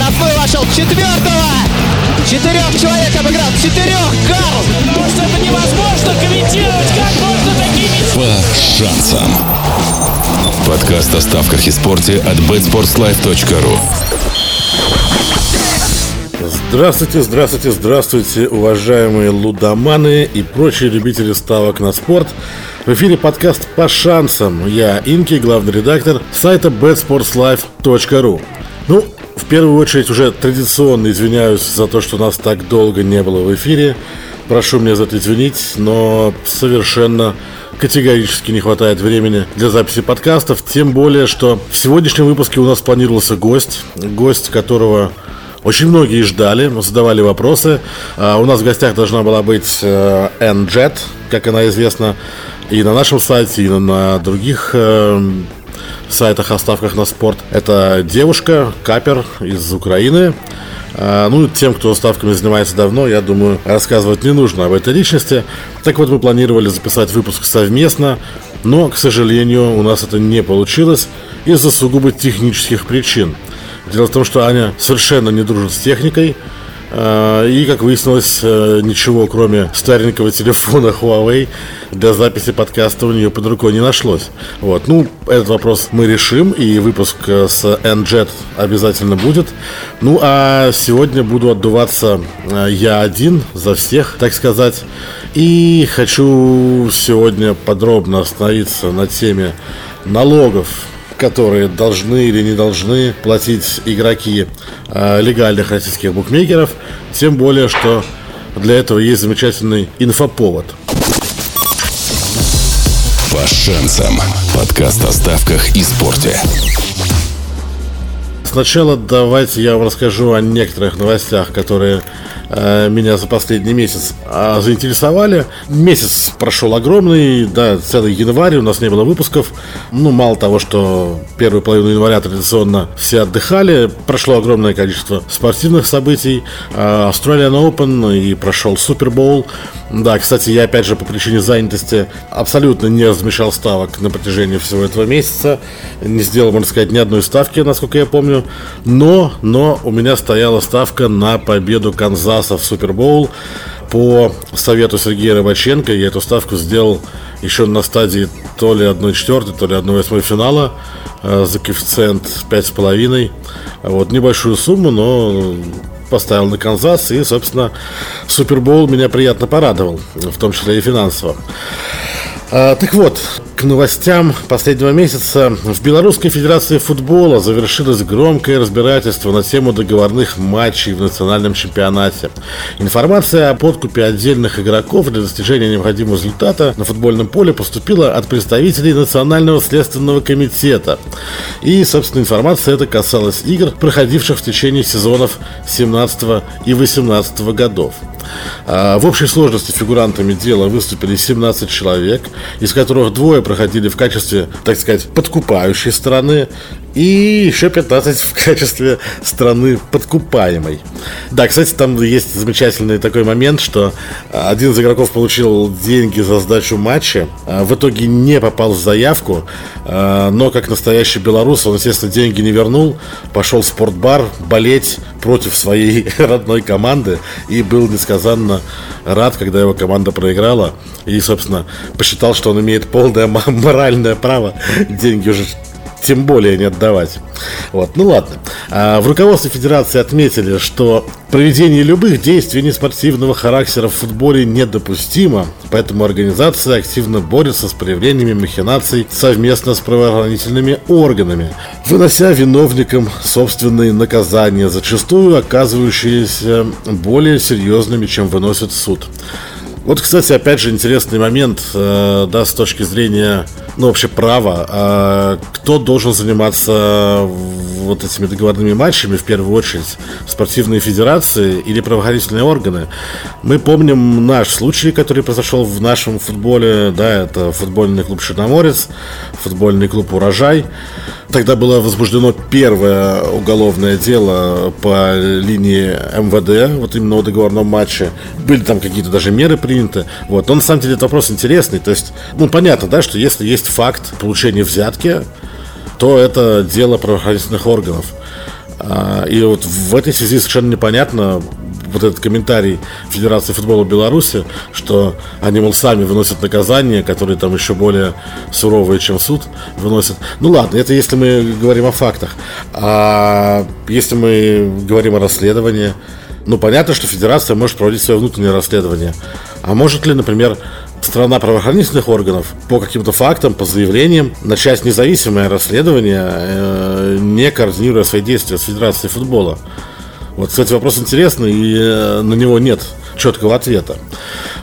Рафаэл вошел четвертого! Четырех человек обыграл! Четырех! Карл! Потому что это невозможно комментировать, как можно такими... По шансам. Подкаст о ставках и спорте от betsportslife.ru Здравствуйте, здравствуйте, здравствуйте, уважаемые лудоманы и прочие любители ставок на спорт. В эфире подкаст «По шансам». Я Инки, главный редактор сайта betsportslife.ru. Ну, первую очередь уже традиционно извиняюсь за то, что нас так долго не было в эфире. Прошу меня за это извинить, но совершенно категорически не хватает времени для записи подкастов. Тем более, что в сегодняшнем выпуске у нас планировался гость, гость которого очень многие ждали, задавали вопросы. А у нас в гостях должна была быть N-Jet, как она известна и на нашем сайте, и на других э, сайтах о ставках на спорт. Это девушка, капер из Украины. А, ну, тем, кто ставками занимается давно, я думаю, рассказывать не нужно об этой личности. Так вот, мы планировали записать выпуск совместно, но, к сожалению, у нас это не получилось из-за сугубо технических причин. Дело в том, что Аня совершенно не дружит с техникой, и, как выяснилось, э, ничего, кроме старенького телефона Huawei для записи подкаста у нее под рукой не нашлось. Вот. Ну, этот вопрос мы решим, и выпуск э, с NJet обязательно будет. Ну, а сегодня буду отдуваться э, я один за всех, так сказать. И хочу сегодня подробно остановиться на теме налогов которые должны или не должны платить игроки э, легальных российских букмекеров. Тем более, что для этого есть замечательный инфоповод. По шансам. Подкаст о ставках и спорте. Сначала давайте я вам расскажу о некоторых новостях, которые меня за последний месяц а, заинтересовали. Месяц прошел огромный, да, целый январь, у нас не было выпусков. Ну, мало того, что первую половину января традиционно все отдыхали, прошло огромное количество спортивных событий. А, Australian Open и прошел Супербоул. Да, кстати, я опять же по причине занятости абсолютно не размещал ставок на протяжении всего этого месяца. Не сделал, можно сказать, ни одной ставки, насколько я помню. Но, но у меня стояла ставка на победу Канзаса в Супербоул. По совету Сергея Рыбаченко я эту ставку сделал еще на стадии то ли 1-4, то ли 1-8 финала э, за коэффициент 5,5. Вот небольшую сумму, но поставил на Канзас и, собственно, Супербоул меня приятно порадовал, в том числе и финансово. А, так вот, к новостям последнего месяца. В Белорусской Федерации футбола завершилось громкое разбирательство на тему договорных матчей в национальном чемпионате. Информация о подкупе отдельных игроков для достижения необходимого результата на футбольном поле поступила от представителей Национального следственного комитета. И, собственно, информация эта касалась игр, проходивших в течение сезонов 17 и 18 годов. А, в общей сложности фигурантами дела выступили 17 человек, из которых двое проходили в качестве, так сказать, подкупающей стороны, и еще 15 в качестве страны подкупаемой. Да, кстати, там есть замечательный такой момент, что один из игроков получил деньги за сдачу матча, а в итоге не попал в заявку, а, но как настоящий белорус, он, естественно, деньги не вернул, пошел в спортбар болеть против своей родной команды и был несказанно рад, когда его команда проиграла. И, собственно, посчитал, что он имеет полное моральное право. Деньги уже тем более не отдавать. Вот, ну ладно. А, в руководстве Федерации отметили, что проведение любых действий неспортивного характера в футболе недопустимо, поэтому организация активно борется с проявлениями махинаций совместно с правоохранительными органами, вынося виновникам собственные наказания, зачастую оказывающиеся более серьезными, чем выносит суд. Вот, кстати, опять же интересный момент, э, да, с точки зрения, ну, вообще права. Э, кто должен заниматься вот этими договорными матчами, в первую очередь, спортивные федерации или правоохранительные органы? Мы помним наш случай, который произошел в нашем футболе, да, это футбольный клуб «Черноморец», футбольный клуб «Урожай». Тогда было возбуждено первое уголовное дело по линии МВД, вот именно о договорном матче. Были там какие-то даже меры приняты. Вот. Но на самом деле это вопрос интересный. То есть, ну, понятно, да, что если есть факт получения взятки, то это дело правоохранительных органов. А, и вот в этой связи совершенно непонятно, вот этот комментарий Федерации футбола Беларуси, что они, мол, сами выносят наказания, которые там еще более суровые, чем суд выносят. Ну ладно, это если мы говорим о фактах. А если мы говорим о расследовании, ну понятно, что Федерация может проводить свое внутреннее расследование. А может ли, например, страна правоохранительных органов по каким-то фактам, по заявлениям начать независимое расследование, э, не координируя свои действия с Федерацией футбола? Вот, кстати, вопрос интересный, и э, на него нет четкого ответа.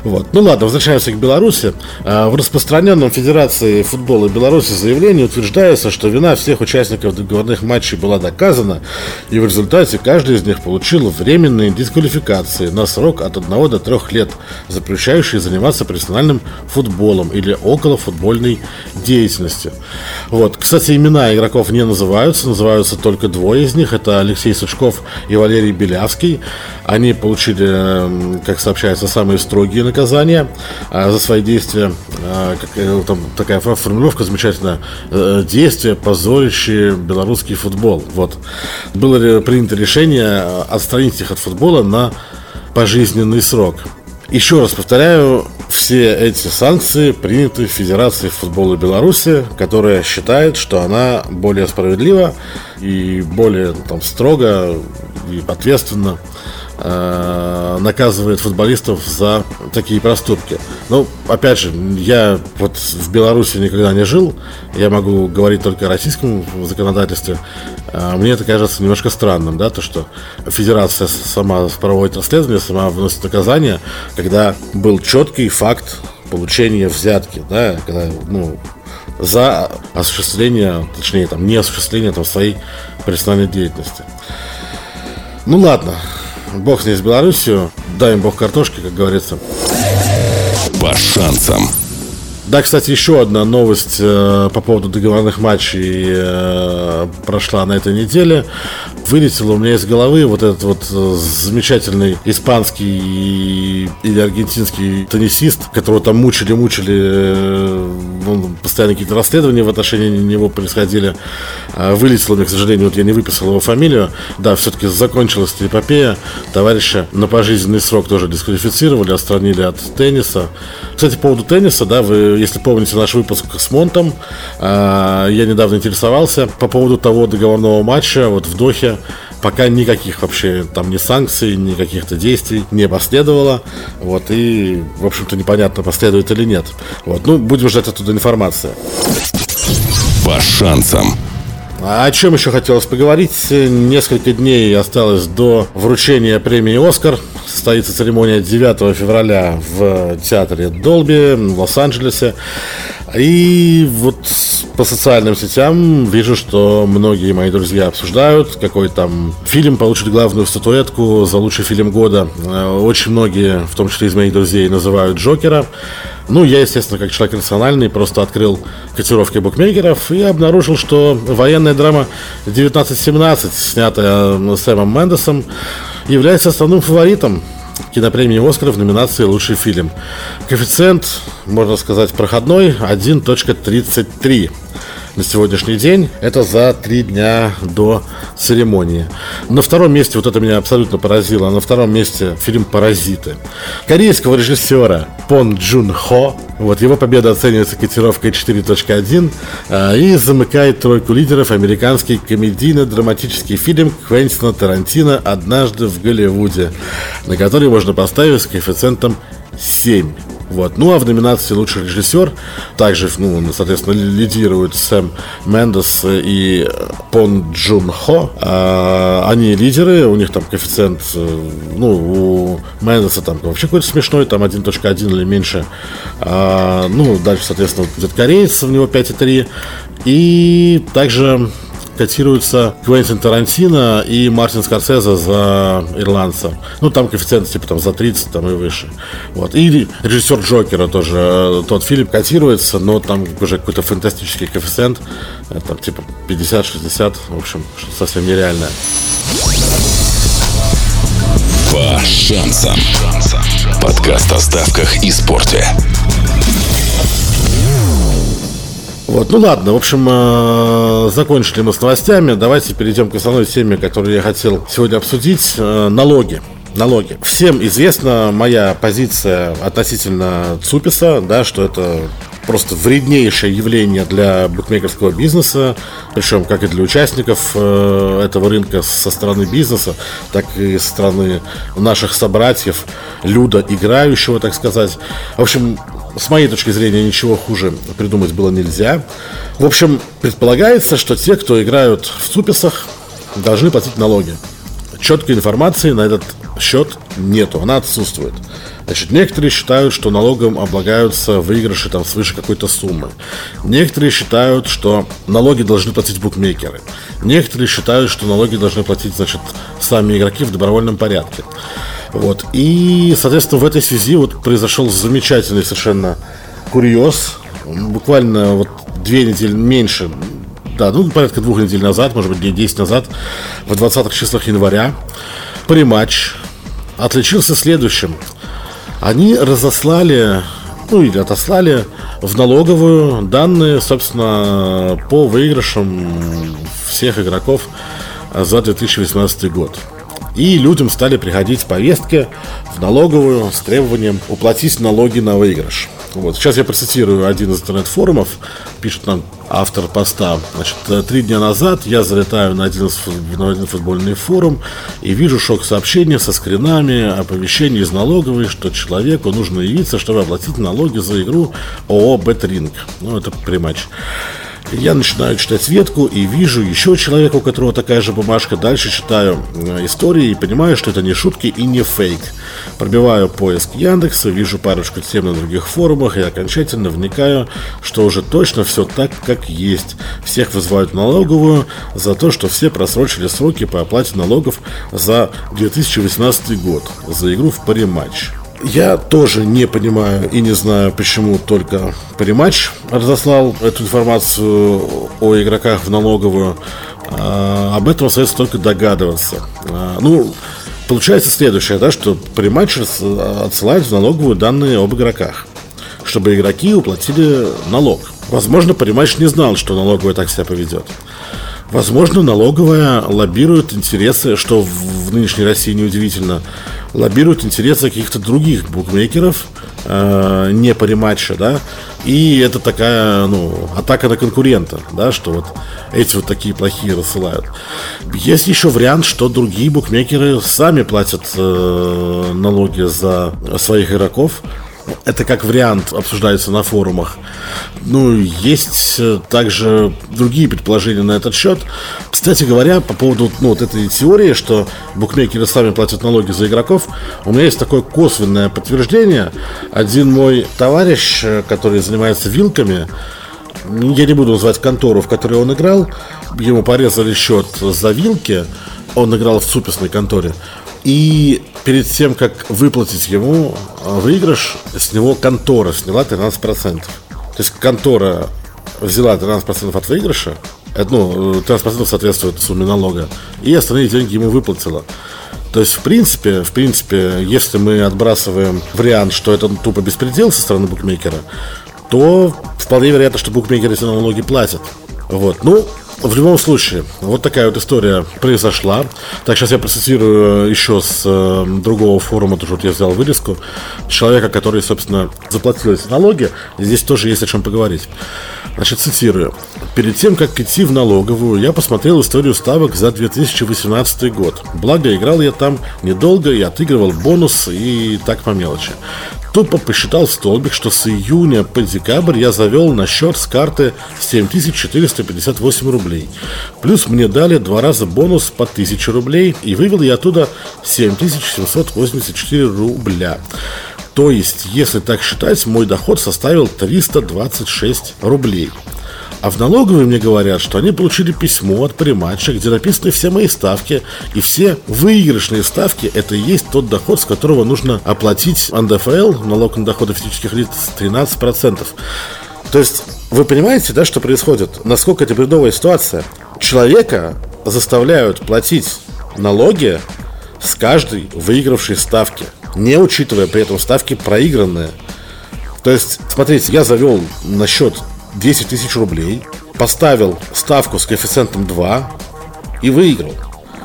Вот. Ну ладно, возвращаемся к Беларуси. А, в распространенном Федерации футбола Беларуси заявлении утверждается, что вина всех участников договорных матчей была доказана, и в результате каждый из них получил временные дисквалификации на срок от 1 до 3 лет, запрещающие заниматься профессиональным футболом или около футбольной деятельности. Вот. Кстати, имена игроков не называются, называются только двое из них. Это Алексей Сучков и Валерий Белявский. Они получили, как сообщается, самые строгие наказания а, за свои действия. А, э, там такая формулировка замечательная. Э, действия, позорящие белорусский футбол. Вот. Было принято решение отстранить их от футбола на пожизненный срок. Еще раз повторяю, все эти санкции приняты Федерацией футбола Беларуси, которая считает, что она более справедлива и более там, строго и ответственно э, наказывает футболистов за такие проступки. Ну, опять же, я вот в Беларуси никогда не жил, я могу говорить только о российском законодательстве. Э, мне это кажется немножко странным, да, то, что федерация сама проводит расследование, сама выносит наказание, когда был четкий факт получения взятки, да, когда, ну, за осуществление, точнее, там, не осуществление там, своей профессиональной деятельности. Ну ладно, Бог с ней с Беларусью. Дай им бог картошки, как говорится. По шансам. Да, кстати, еще одна новость э, по поводу договорных матчей э, прошла на этой неделе. Вылетело у меня из головы вот этот вот э, замечательный испанский или аргентинский теннисист, которого там мучили-мучили, э, он, постоянно какие-то расследования в отношении него происходили. Э, вылетело мне, к сожалению, вот я не выписал его фамилию. Да, все-таки закончилась эпопея. Товарища на пожизненный срок тоже дисквалифицировали, отстранили от тенниса. Кстати, по поводу тенниса, да, вы если помните наш выпуск с Монтом, а, я недавно интересовался по поводу того договорного матча вот в Дохе. Пока никаких вообще там ни санкций, ни каких-то действий не последовало. Вот, и, в общем-то, непонятно, последует или нет. Вот, ну, будем ждать оттуда информации. По шансам. А о чем еще хотелось поговорить? Несколько дней осталось до вручения премии «Оскар». Состоится церемония 9 февраля в театре Долби в Лос-Анджелесе. И вот по социальным сетям вижу, что многие мои друзья обсуждают, какой там фильм получит главную статуэтку за лучший фильм года. Э, очень многие, в том числе из моих друзей, называют Джокера. Ну, я, естественно, как человек рациональный, просто открыл котировки букмекеров и обнаружил, что военная драма 1917, снятая Сэмом Мендесом, является основным фаворитом кинопремии «Оскар» в номинации «Лучший фильм». Коэффициент, можно сказать, проходной 1.33 на сегодняшний день. Это за три дня до церемонии. На втором месте, вот это меня абсолютно поразило, на втором месте фильм «Паразиты». Корейского режиссера Пон Джун Хо. Вот его победа оценивается котировкой 4.1 а, и замыкает тройку лидеров американский комедийно-драматический фильм Квентина Тарантино «Однажды в Голливуде», на который можно поставить с коэффициентом 7. Вот. Ну а в номинации «Лучший режиссер» также, ну, соответственно, лидируют Сэм Мендес и Пон Джун Хо. А, они лидеры, у них там коэффициент, э, ну, у Мендеса там вообще какой-то смешной, там 1.1 или меньше. А, ну, дальше, соответственно, идет кореец, у него 5.3. И также котируются Квентин Тарантино и Мартин Скорсезе за ирландца. Ну, там коэффициент типа там за 30 там и выше. Вот. И режиссер Джокера тоже, э, тот фильм котируется, но там уже какой-то фантастический коэффициент, э, там типа 50-60, в общем, что совсем нереальное. По шансам. Подкаст о ставках и спорте. Вот, ну ладно, в общем, э, закончили мы с новостями. Давайте перейдем к основной теме, которую я хотел сегодня обсудить. Э, налоги налоги. Всем известна моя позиция относительно ЦУПИСа, да, что это просто вреднейшее явление для букмекерского бизнеса, причем как и для участников э, этого рынка со стороны бизнеса, так и со стороны наших собратьев, люда играющего, так сказать. В общем, с моей точки зрения, ничего хуже придумать было нельзя. В общем, предполагается, что те, кто играют в ЦУПИСах, должны платить налоги. Четкой информации на этот счет нету, она отсутствует. Значит, некоторые считают, что налогом облагаются выигрыши там свыше какой-то суммы. Некоторые считают, что налоги должны платить букмекеры. Некоторые считают, что налоги должны платить, значит, сами игроки в добровольном порядке. Вот. И, соответственно, в этой связи вот произошел замечательный совершенно курьез. Буквально вот две недели меньше, да, ну, порядка двух недель назад, может быть, дней 10 назад, в 20-х числах января, матч отличился следующим. Они разослали, ну или отослали в налоговую данные, собственно, по выигрышам всех игроков за 2018 год. И людям стали приходить повестки в налоговую с требованием уплатить налоги на выигрыш. Вот. Сейчас я процитирую один из интернет-форумов. Пишет нам автор поста. Значит, три дня назад я залетаю на один, на один футбольный форум и вижу шок-сообщение со скринами, оповещение из налоговой, что человеку нужно явиться, чтобы оплатить налоги за игру ООО «Бэтринг». Ну, это примач. Я начинаю читать ветку и вижу еще человека, у которого такая же бумажка. Дальше читаю э, истории и понимаю, что это не шутки и не фейк. Пробиваю поиск Яндекса, вижу парочку тем на других форумах и окончательно вникаю, что уже точно все так, как есть. Всех вызывают в налоговую за то, что все просрочили сроки по оплате налогов за 2018 год за игру в париматч. Я тоже не понимаю и не знаю, почему только Париматч разослал эту информацию о игроках в налоговую. А, об этом остается только догадываться. А, ну, получается следующее, да, что Париматч отсылает в налоговую данные об игроках, чтобы игроки уплатили налог. Возможно, Париматч не знал, что налоговая так себя поведет. Возможно, налоговая лоббирует интересы, что в нынешней России неудивительно, лоббируют интересы каких-то других букмекеров, э, не по рематчу, да, и это такая, ну, атака на конкурента, да, что вот эти вот такие плохие рассылают. Есть еще вариант, что другие букмекеры сами платят э, налоги за своих игроков, это как вариант обсуждается на форумах. Ну, есть э, также другие предположения на этот счет. Кстати говоря, по поводу ну, вот этой теории, что букмекеры сами платят налоги за игроков, у меня есть такое косвенное подтверждение. Один мой товарищ, э, который занимается вилками, я не буду называть контору, в которой он играл, ему порезали счет за вилки, он играл в супесной конторе. И перед тем, как выплатить ему а, выигрыш, с него контора сняла 13%. То есть контора взяла 13% от выигрыша, э, ну, 13% соответствует сумме налога, и остальные деньги ему выплатила. То есть, в принципе, в принципе, если мы отбрасываем вариант, что это тупо беспредел со стороны букмекера, то вполне вероятно, что букмекеры эти налоги платят. Вот. Ну, в любом случае, вот такая вот история произошла. Так, сейчас я процитирую э, еще с э, другого форума, тоже вот я взял вырезку, человека, который, собственно, заплатил эти налоги. Здесь тоже есть о чем поговорить. Значит, цитирую. Перед тем, как идти в налоговую, я посмотрел историю ставок за 2018 год. Благо, играл я там недолго и отыгрывал бонус и так по мелочи. Тупо посчитал столбик, что с июня по декабрь я завел на счет с карты 7458 рублей. Плюс мне дали два раза бонус по 1000 рублей и вывел я оттуда 7784 рубля. То есть, если так считать, мой доход составил 326 рублей. А в налоговой мне говорят, что они получили письмо от приматча, где написаны все мои ставки, и все выигрышные ставки – это и есть тот доход, с которого нужно оплатить НДФЛ, налог на доходы физических лиц, 13%. То есть, вы понимаете, да, что происходит? Насколько это бредовая ситуация? Человека заставляют платить налоги с каждой выигравшей ставки, не учитывая при этом ставки проигранные. То есть, смотрите, я завел на счет 10 тысяч рублей, поставил ставку с коэффициентом 2 и выиграл.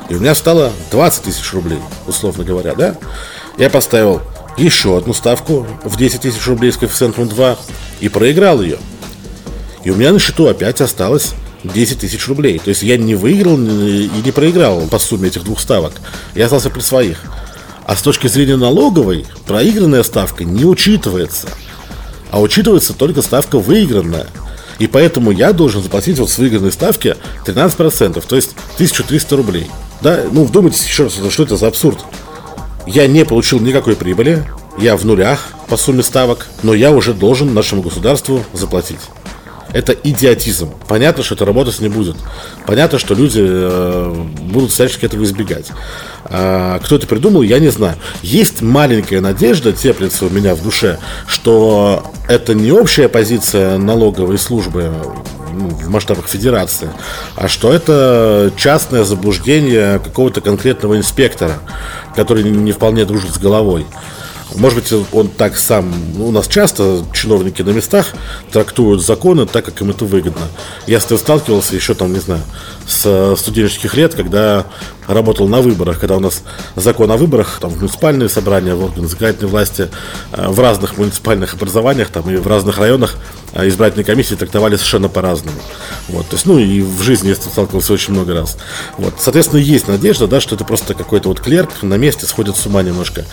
И у меня стало 20 тысяч рублей, условно говоря, да? Я поставил еще одну ставку в 10 тысяч рублей с коэффициентом 2 и проиграл ее. И у меня на счету опять осталось 10 тысяч рублей. То есть я не выиграл и не проиграл по сумме этих двух ставок. Я остался при своих. А с точки зрения налоговой, проигранная ставка не учитывается. А учитывается только ставка выигранная. И поэтому я должен заплатить вот с выигранной ставки 13%, то есть 1300 рублей. Да, ну вдумайтесь еще раз, что это за абсурд. Я не получил никакой прибыли, я в нулях по сумме ставок, но я уже должен нашему государству заплатить. Это идиотизм. Понятно, что это работать не будет. Понятно, что люди э, будут всячески этого избегать. А, кто это придумал, я не знаю. Есть маленькая надежда, теплится у меня в душе, что это не общая позиция налоговой службы ну, в масштабах федерации, а что это частное заблуждение какого-то конкретного инспектора, который не вполне дружит с головой. Может быть, он так сам... У нас часто чиновники на местах трактуют законы так, как им это выгодно. Я с этим сталкивался еще там, не знаю, с студенческих лет, когда работал на выборах, когда у нас закон о выборах, там, муниципальные собрания, в органы законодательной власти, э, в разных муниципальных образованиях, там, и в разных районах э, избирательные комиссии трактовали совершенно по-разному. Вот, то есть, ну, и в жизни я сталкивался очень много раз. Вот, соответственно, есть надежда, да, что это просто какой-то вот клерк на месте сходит с ума немножко.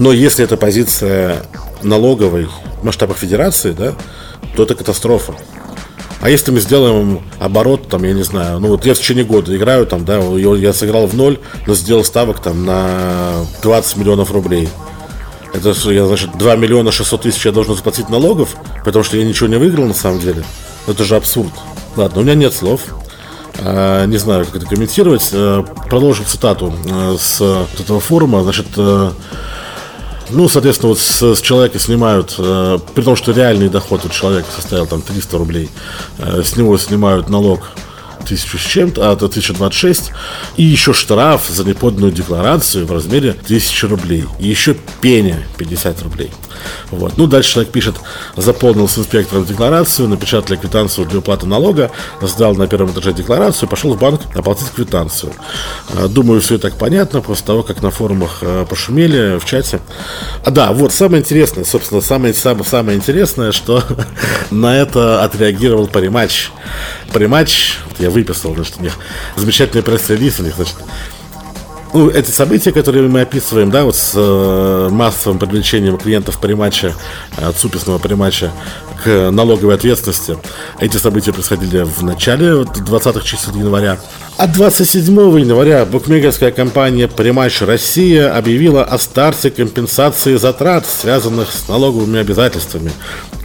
Но если это позиция налоговой в масштабах федерации, да, то это катастрофа. А если мы сделаем оборот, там, я не знаю, ну вот я в течение года играю, там, да, я сыграл в ноль, но сделал ставок там на 20 миллионов рублей. Это что, я, значит, 2 миллиона 600 тысяч я должен заплатить налогов, потому что я ничего не выиграл на самом деле. Это же абсурд. Ладно, у меня нет слов. А, не знаю, как это комментировать. А, продолжим цитату а, с этого форума. Значит, ну, соответственно, вот с, с человека снимают, э, при том, что реальный доход у человека составил там 300 рублей, э, с него снимают налог тысячу с чем-то, а, это 1026, и еще штраф за неподанную декларацию в размере 1000 рублей, и еще пеня 50 рублей. Вот. Ну, дальше человек пишет, заполнил с инспектором декларацию, напечатали квитанцию для уплаты налога, сдал на первом этаже декларацию, пошел в банк оплатить квитанцию. А, думаю, все и так понятно, после того, как на форумах а, пошумели в чате. А да, вот самое интересное, собственно, самое, самое, самое интересное, что на это отреагировал Паримач. Паримач, я выписал, значит, у них замечательный пресс-релиз, у них, значит, ну, эти события, которые мы описываем, да, вот с э, массовым привлечением клиентов приматча, э, суписного приматча к налоговой ответственности, эти события происходили в начале вот, 20-х чисел января. А 27 января букмекерская компания «Приматч Россия» объявила о старте компенсации затрат, связанных с налоговыми обязательствами.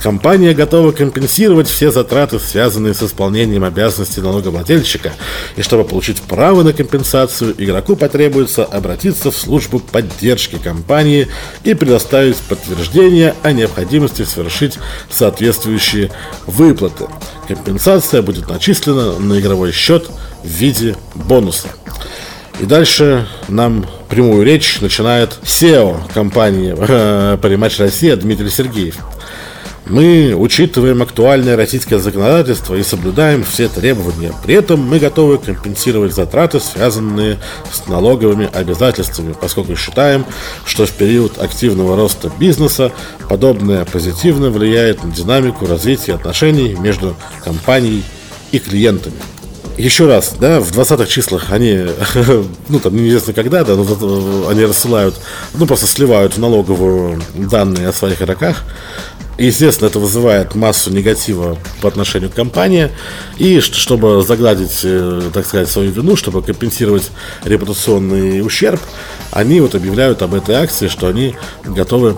Компания готова компенсировать все затраты, связанные с исполнением обязанностей налогоплательщика. И чтобы получить право на компенсацию, игроку потребуется обратиться в службу поддержки компании и предоставить подтверждение о необходимости совершить соответствующие выплаты. Компенсация будет начислена на игровой счет – в виде бонуса. И дальше нам прямую речь начинает SEO компании э, Париматч Россия Дмитрий Сергеев. Мы учитываем актуальное российское законодательство и соблюдаем все требования. При этом мы готовы компенсировать затраты, связанные с налоговыми обязательствами, поскольку считаем, что в период активного роста бизнеса подобное позитивно влияет на динамику развития отношений между компанией и клиентами еще раз, да, в 20-х числах они, ну там неизвестно когда, да, но они рассылают, ну просто сливают в налоговую данные о своих игроках. Естественно, это вызывает массу негатива по отношению к компании. И чтобы загладить, э, так сказать, свою вину, чтобы компенсировать репутационный ущерб, они вот объявляют об этой акции, что они готовы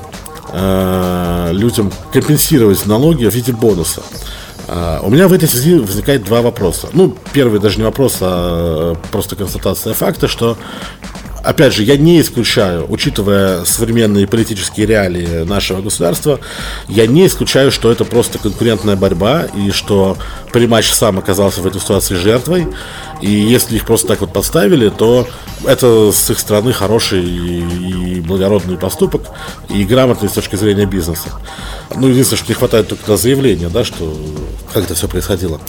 э, людям компенсировать налоги в виде бонуса. А, у меня в этой связи возникает два вопроса. Ну, первый даже не вопрос, а просто констатация факта, что опять же, я не исключаю, учитывая современные политические реалии нашего государства, я не исключаю, что это просто конкурентная борьба, и что Примач сам оказался в этой ситуации жертвой, и если их просто так вот подставили, то это с их стороны хороший и, благородный поступок, и грамотный с точки зрения бизнеса. Ну, единственное, что не хватает только на заявления, да, что как это все происходило.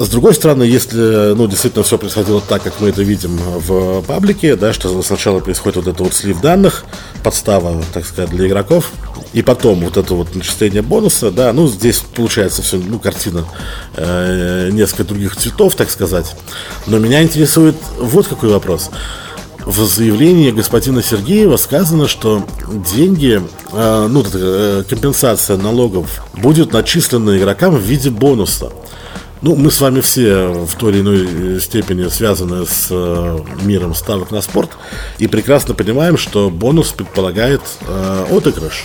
С другой стороны, если ну, действительно все происходило так, как мы это видим в паблике, да, что сначала происходит вот это вот слив данных, подстава, так сказать, для игроков, и потом вот это вот начисление бонуса, да, ну, здесь получается все, ну, картина э, несколько других цветов, так сказать. Но меня интересует вот какой вопрос. В заявлении господина Сергеева сказано, что деньги, э, ну, э, компенсация налогов будет начислена игрокам в виде бонуса. Ну, мы с вами все в той или иной э, степени связаны с э, миром ставок на спорт и прекрасно понимаем, что бонус предполагает э, отыгрыш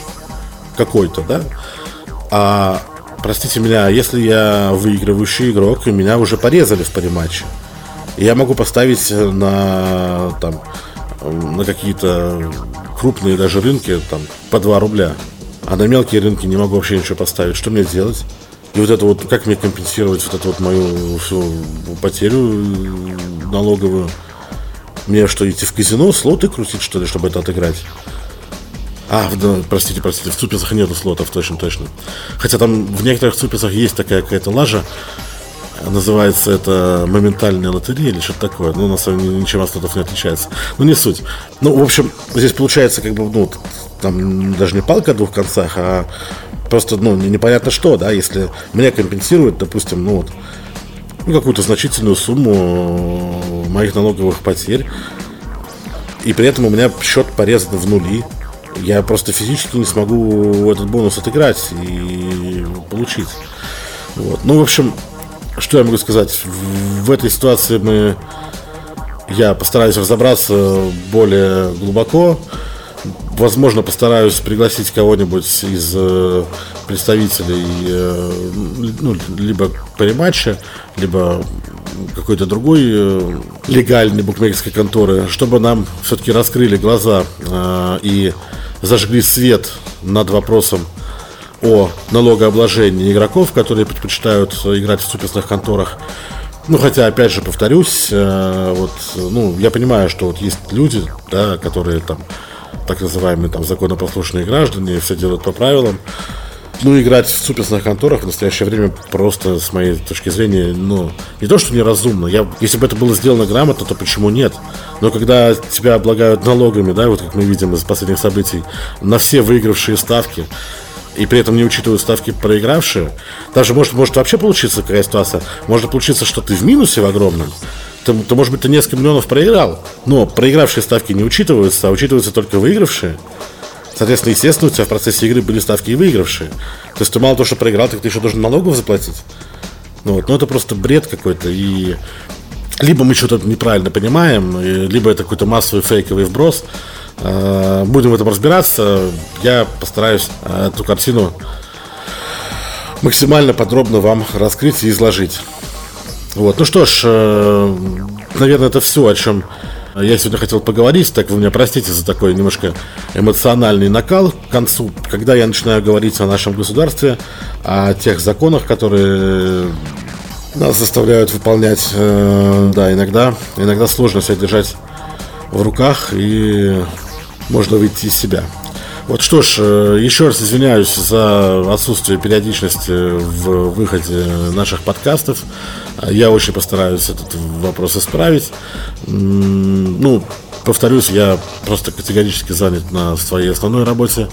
какой-то, да? А, простите меня, если я выигрывающий игрок, и меня уже порезали в париматче, я могу поставить на, там, на какие-то крупные даже рынки там, по 2 рубля, а на мелкие рынки не могу вообще ничего поставить. Что мне делать? И вот это вот, как мне компенсировать вот эту вот мою всю потерю налоговую? Мне что, идти в казино, слоты крутить, что ли, чтобы это отыграть? А, да, простите, простите, в Цуписах нету слотов, точно, точно. Хотя там в некоторых Цуписах есть такая какая-то лажа, называется это моментальная лотерея или что-то такое. Ну, на самом деле, ничем от слотов не отличается. Ну, не суть. Ну, в общем, здесь получается, как бы, ну, там даже не палка о двух концах, а Просто, ну, непонятно что, да, если мне компенсируют, допустим, ну, вот, ну, какую-то значительную сумму моих налоговых потерь, и при этом у меня счет порезан в нули, я просто физически не смогу этот бонус отыграть и получить. Вот. Ну, в общем, что я могу сказать? В этой ситуации мы я постараюсь разобраться более глубоко. Возможно, постараюсь пригласить кого-нибудь из э, представителей э, ну, либо париматча, либо какой-то другой э, легальной букмекерской конторы, чтобы нам все-таки раскрыли глаза э, и зажгли свет над вопросом о налогообложении игроков, которые предпочитают играть в суперсных конторах. Ну, хотя, опять же, повторюсь, э, вот, ну, я понимаю, что вот есть люди, да, которые там так называемые там законопослушные граждане, все делают по правилам. Ну, играть в суперсных конторах в настоящее время просто, с моей точки зрения, ну, не то, что неразумно. Я, если бы это было сделано грамотно, то почему нет? Но когда тебя облагают налогами, да, вот как мы видим из последних событий, на все выигравшие ставки, и при этом не учитывают ставки проигравшие, даже может, может вообще получиться какая ситуация. Может получиться, что ты в минусе в огромном, то, то, может быть, ты несколько миллионов проиграл, но проигравшие ставки не учитываются, а учитываются только выигравшие. Соответственно, естественно, у тебя в процессе игры были ставки и выигравшие. То есть ты мало того, что проиграл, так ты еще должен налогов заплатить. Ну, вот. ну это просто бред какой-то. И либо мы что-то неправильно понимаем, либо это какой-то массовый фейковый вброс. А, будем в этом разбираться. Я постараюсь а, эту картину максимально подробно вам раскрыть и изложить. Вот. Ну что ж, э, наверное, это все, о чем я сегодня хотел поговорить. Так вы меня простите за такой немножко эмоциональный накал к концу, когда я начинаю говорить о нашем государстве, о тех законах, которые нас заставляют выполнять. Э, да, иногда, иногда сложно себя держать в руках и можно выйти из себя. Вот что ж, э, еще раз извиняюсь за отсутствие периодичности в выходе наших подкастов. Я очень постараюсь этот вопрос исправить. Ну, повторюсь, я просто категорически занят на своей основной работе.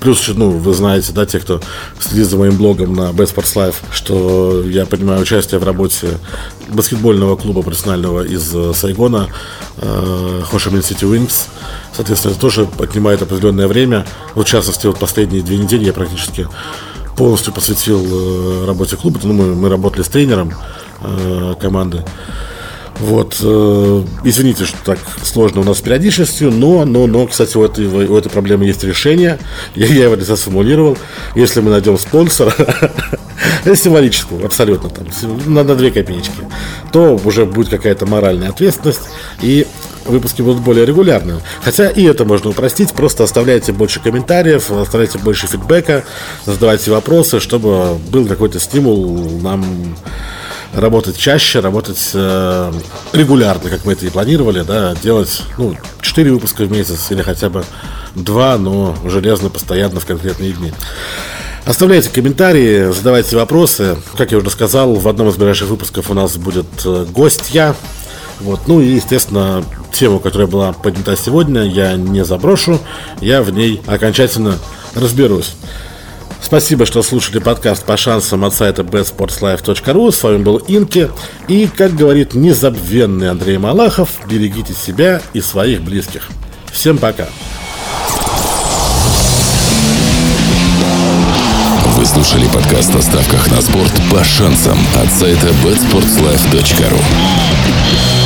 Плюс, ну, вы знаете, да, те, кто следит за моим блогом на Best Sports Life, что я принимаю участие в работе баскетбольного клуба профессионального из э, Сайгона, э, Хошимин City Wings. Соответственно, это тоже отнимает определенное время. Вот, в частности, вот последние две недели я практически полностью посвятил э, работе клуба. Ну, мы, мы работали с тренером э, команды. Вот, э, извините, что так сложно у нас с периодичностью, но, но, но, кстати, у этой, у этой проблемы есть решение. Я, я его для сформулировал. Если мы найдем спонсора, символическую, абсолютно, там, на, на две копеечки, то уже будет какая-то моральная ответственность. И выпуски будут более регулярными. Хотя и это можно упростить, просто оставляйте больше комментариев, оставляйте больше фидбэка, задавайте вопросы, чтобы был какой-то стимул нам работать чаще, работать э, регулярно, как мы это и планировали, да, делать ну, 4 выпуска в месяц или хотя бы 2, но железно, постоянно в конкретные дни. Оставляйте комментарии, задавайте вопросы. Как я уже сказал, в одном из ближайших выпусков у нас будет э, гостья. Вот. Ну и, естественно, тему, которая была поднята сегодня, я не заброшу. Я в ней окончательно разберусь. Спасибо, что слушали подкаст по шансам от сайта betsportslife.ru. С вами был Инки. И, как говорит незабвенный Андрей Малахов, берегите себя и своих близких. Всем пока. Вы слушали подкаст о ставках на спорт по шансам от сайта betsportslife.ru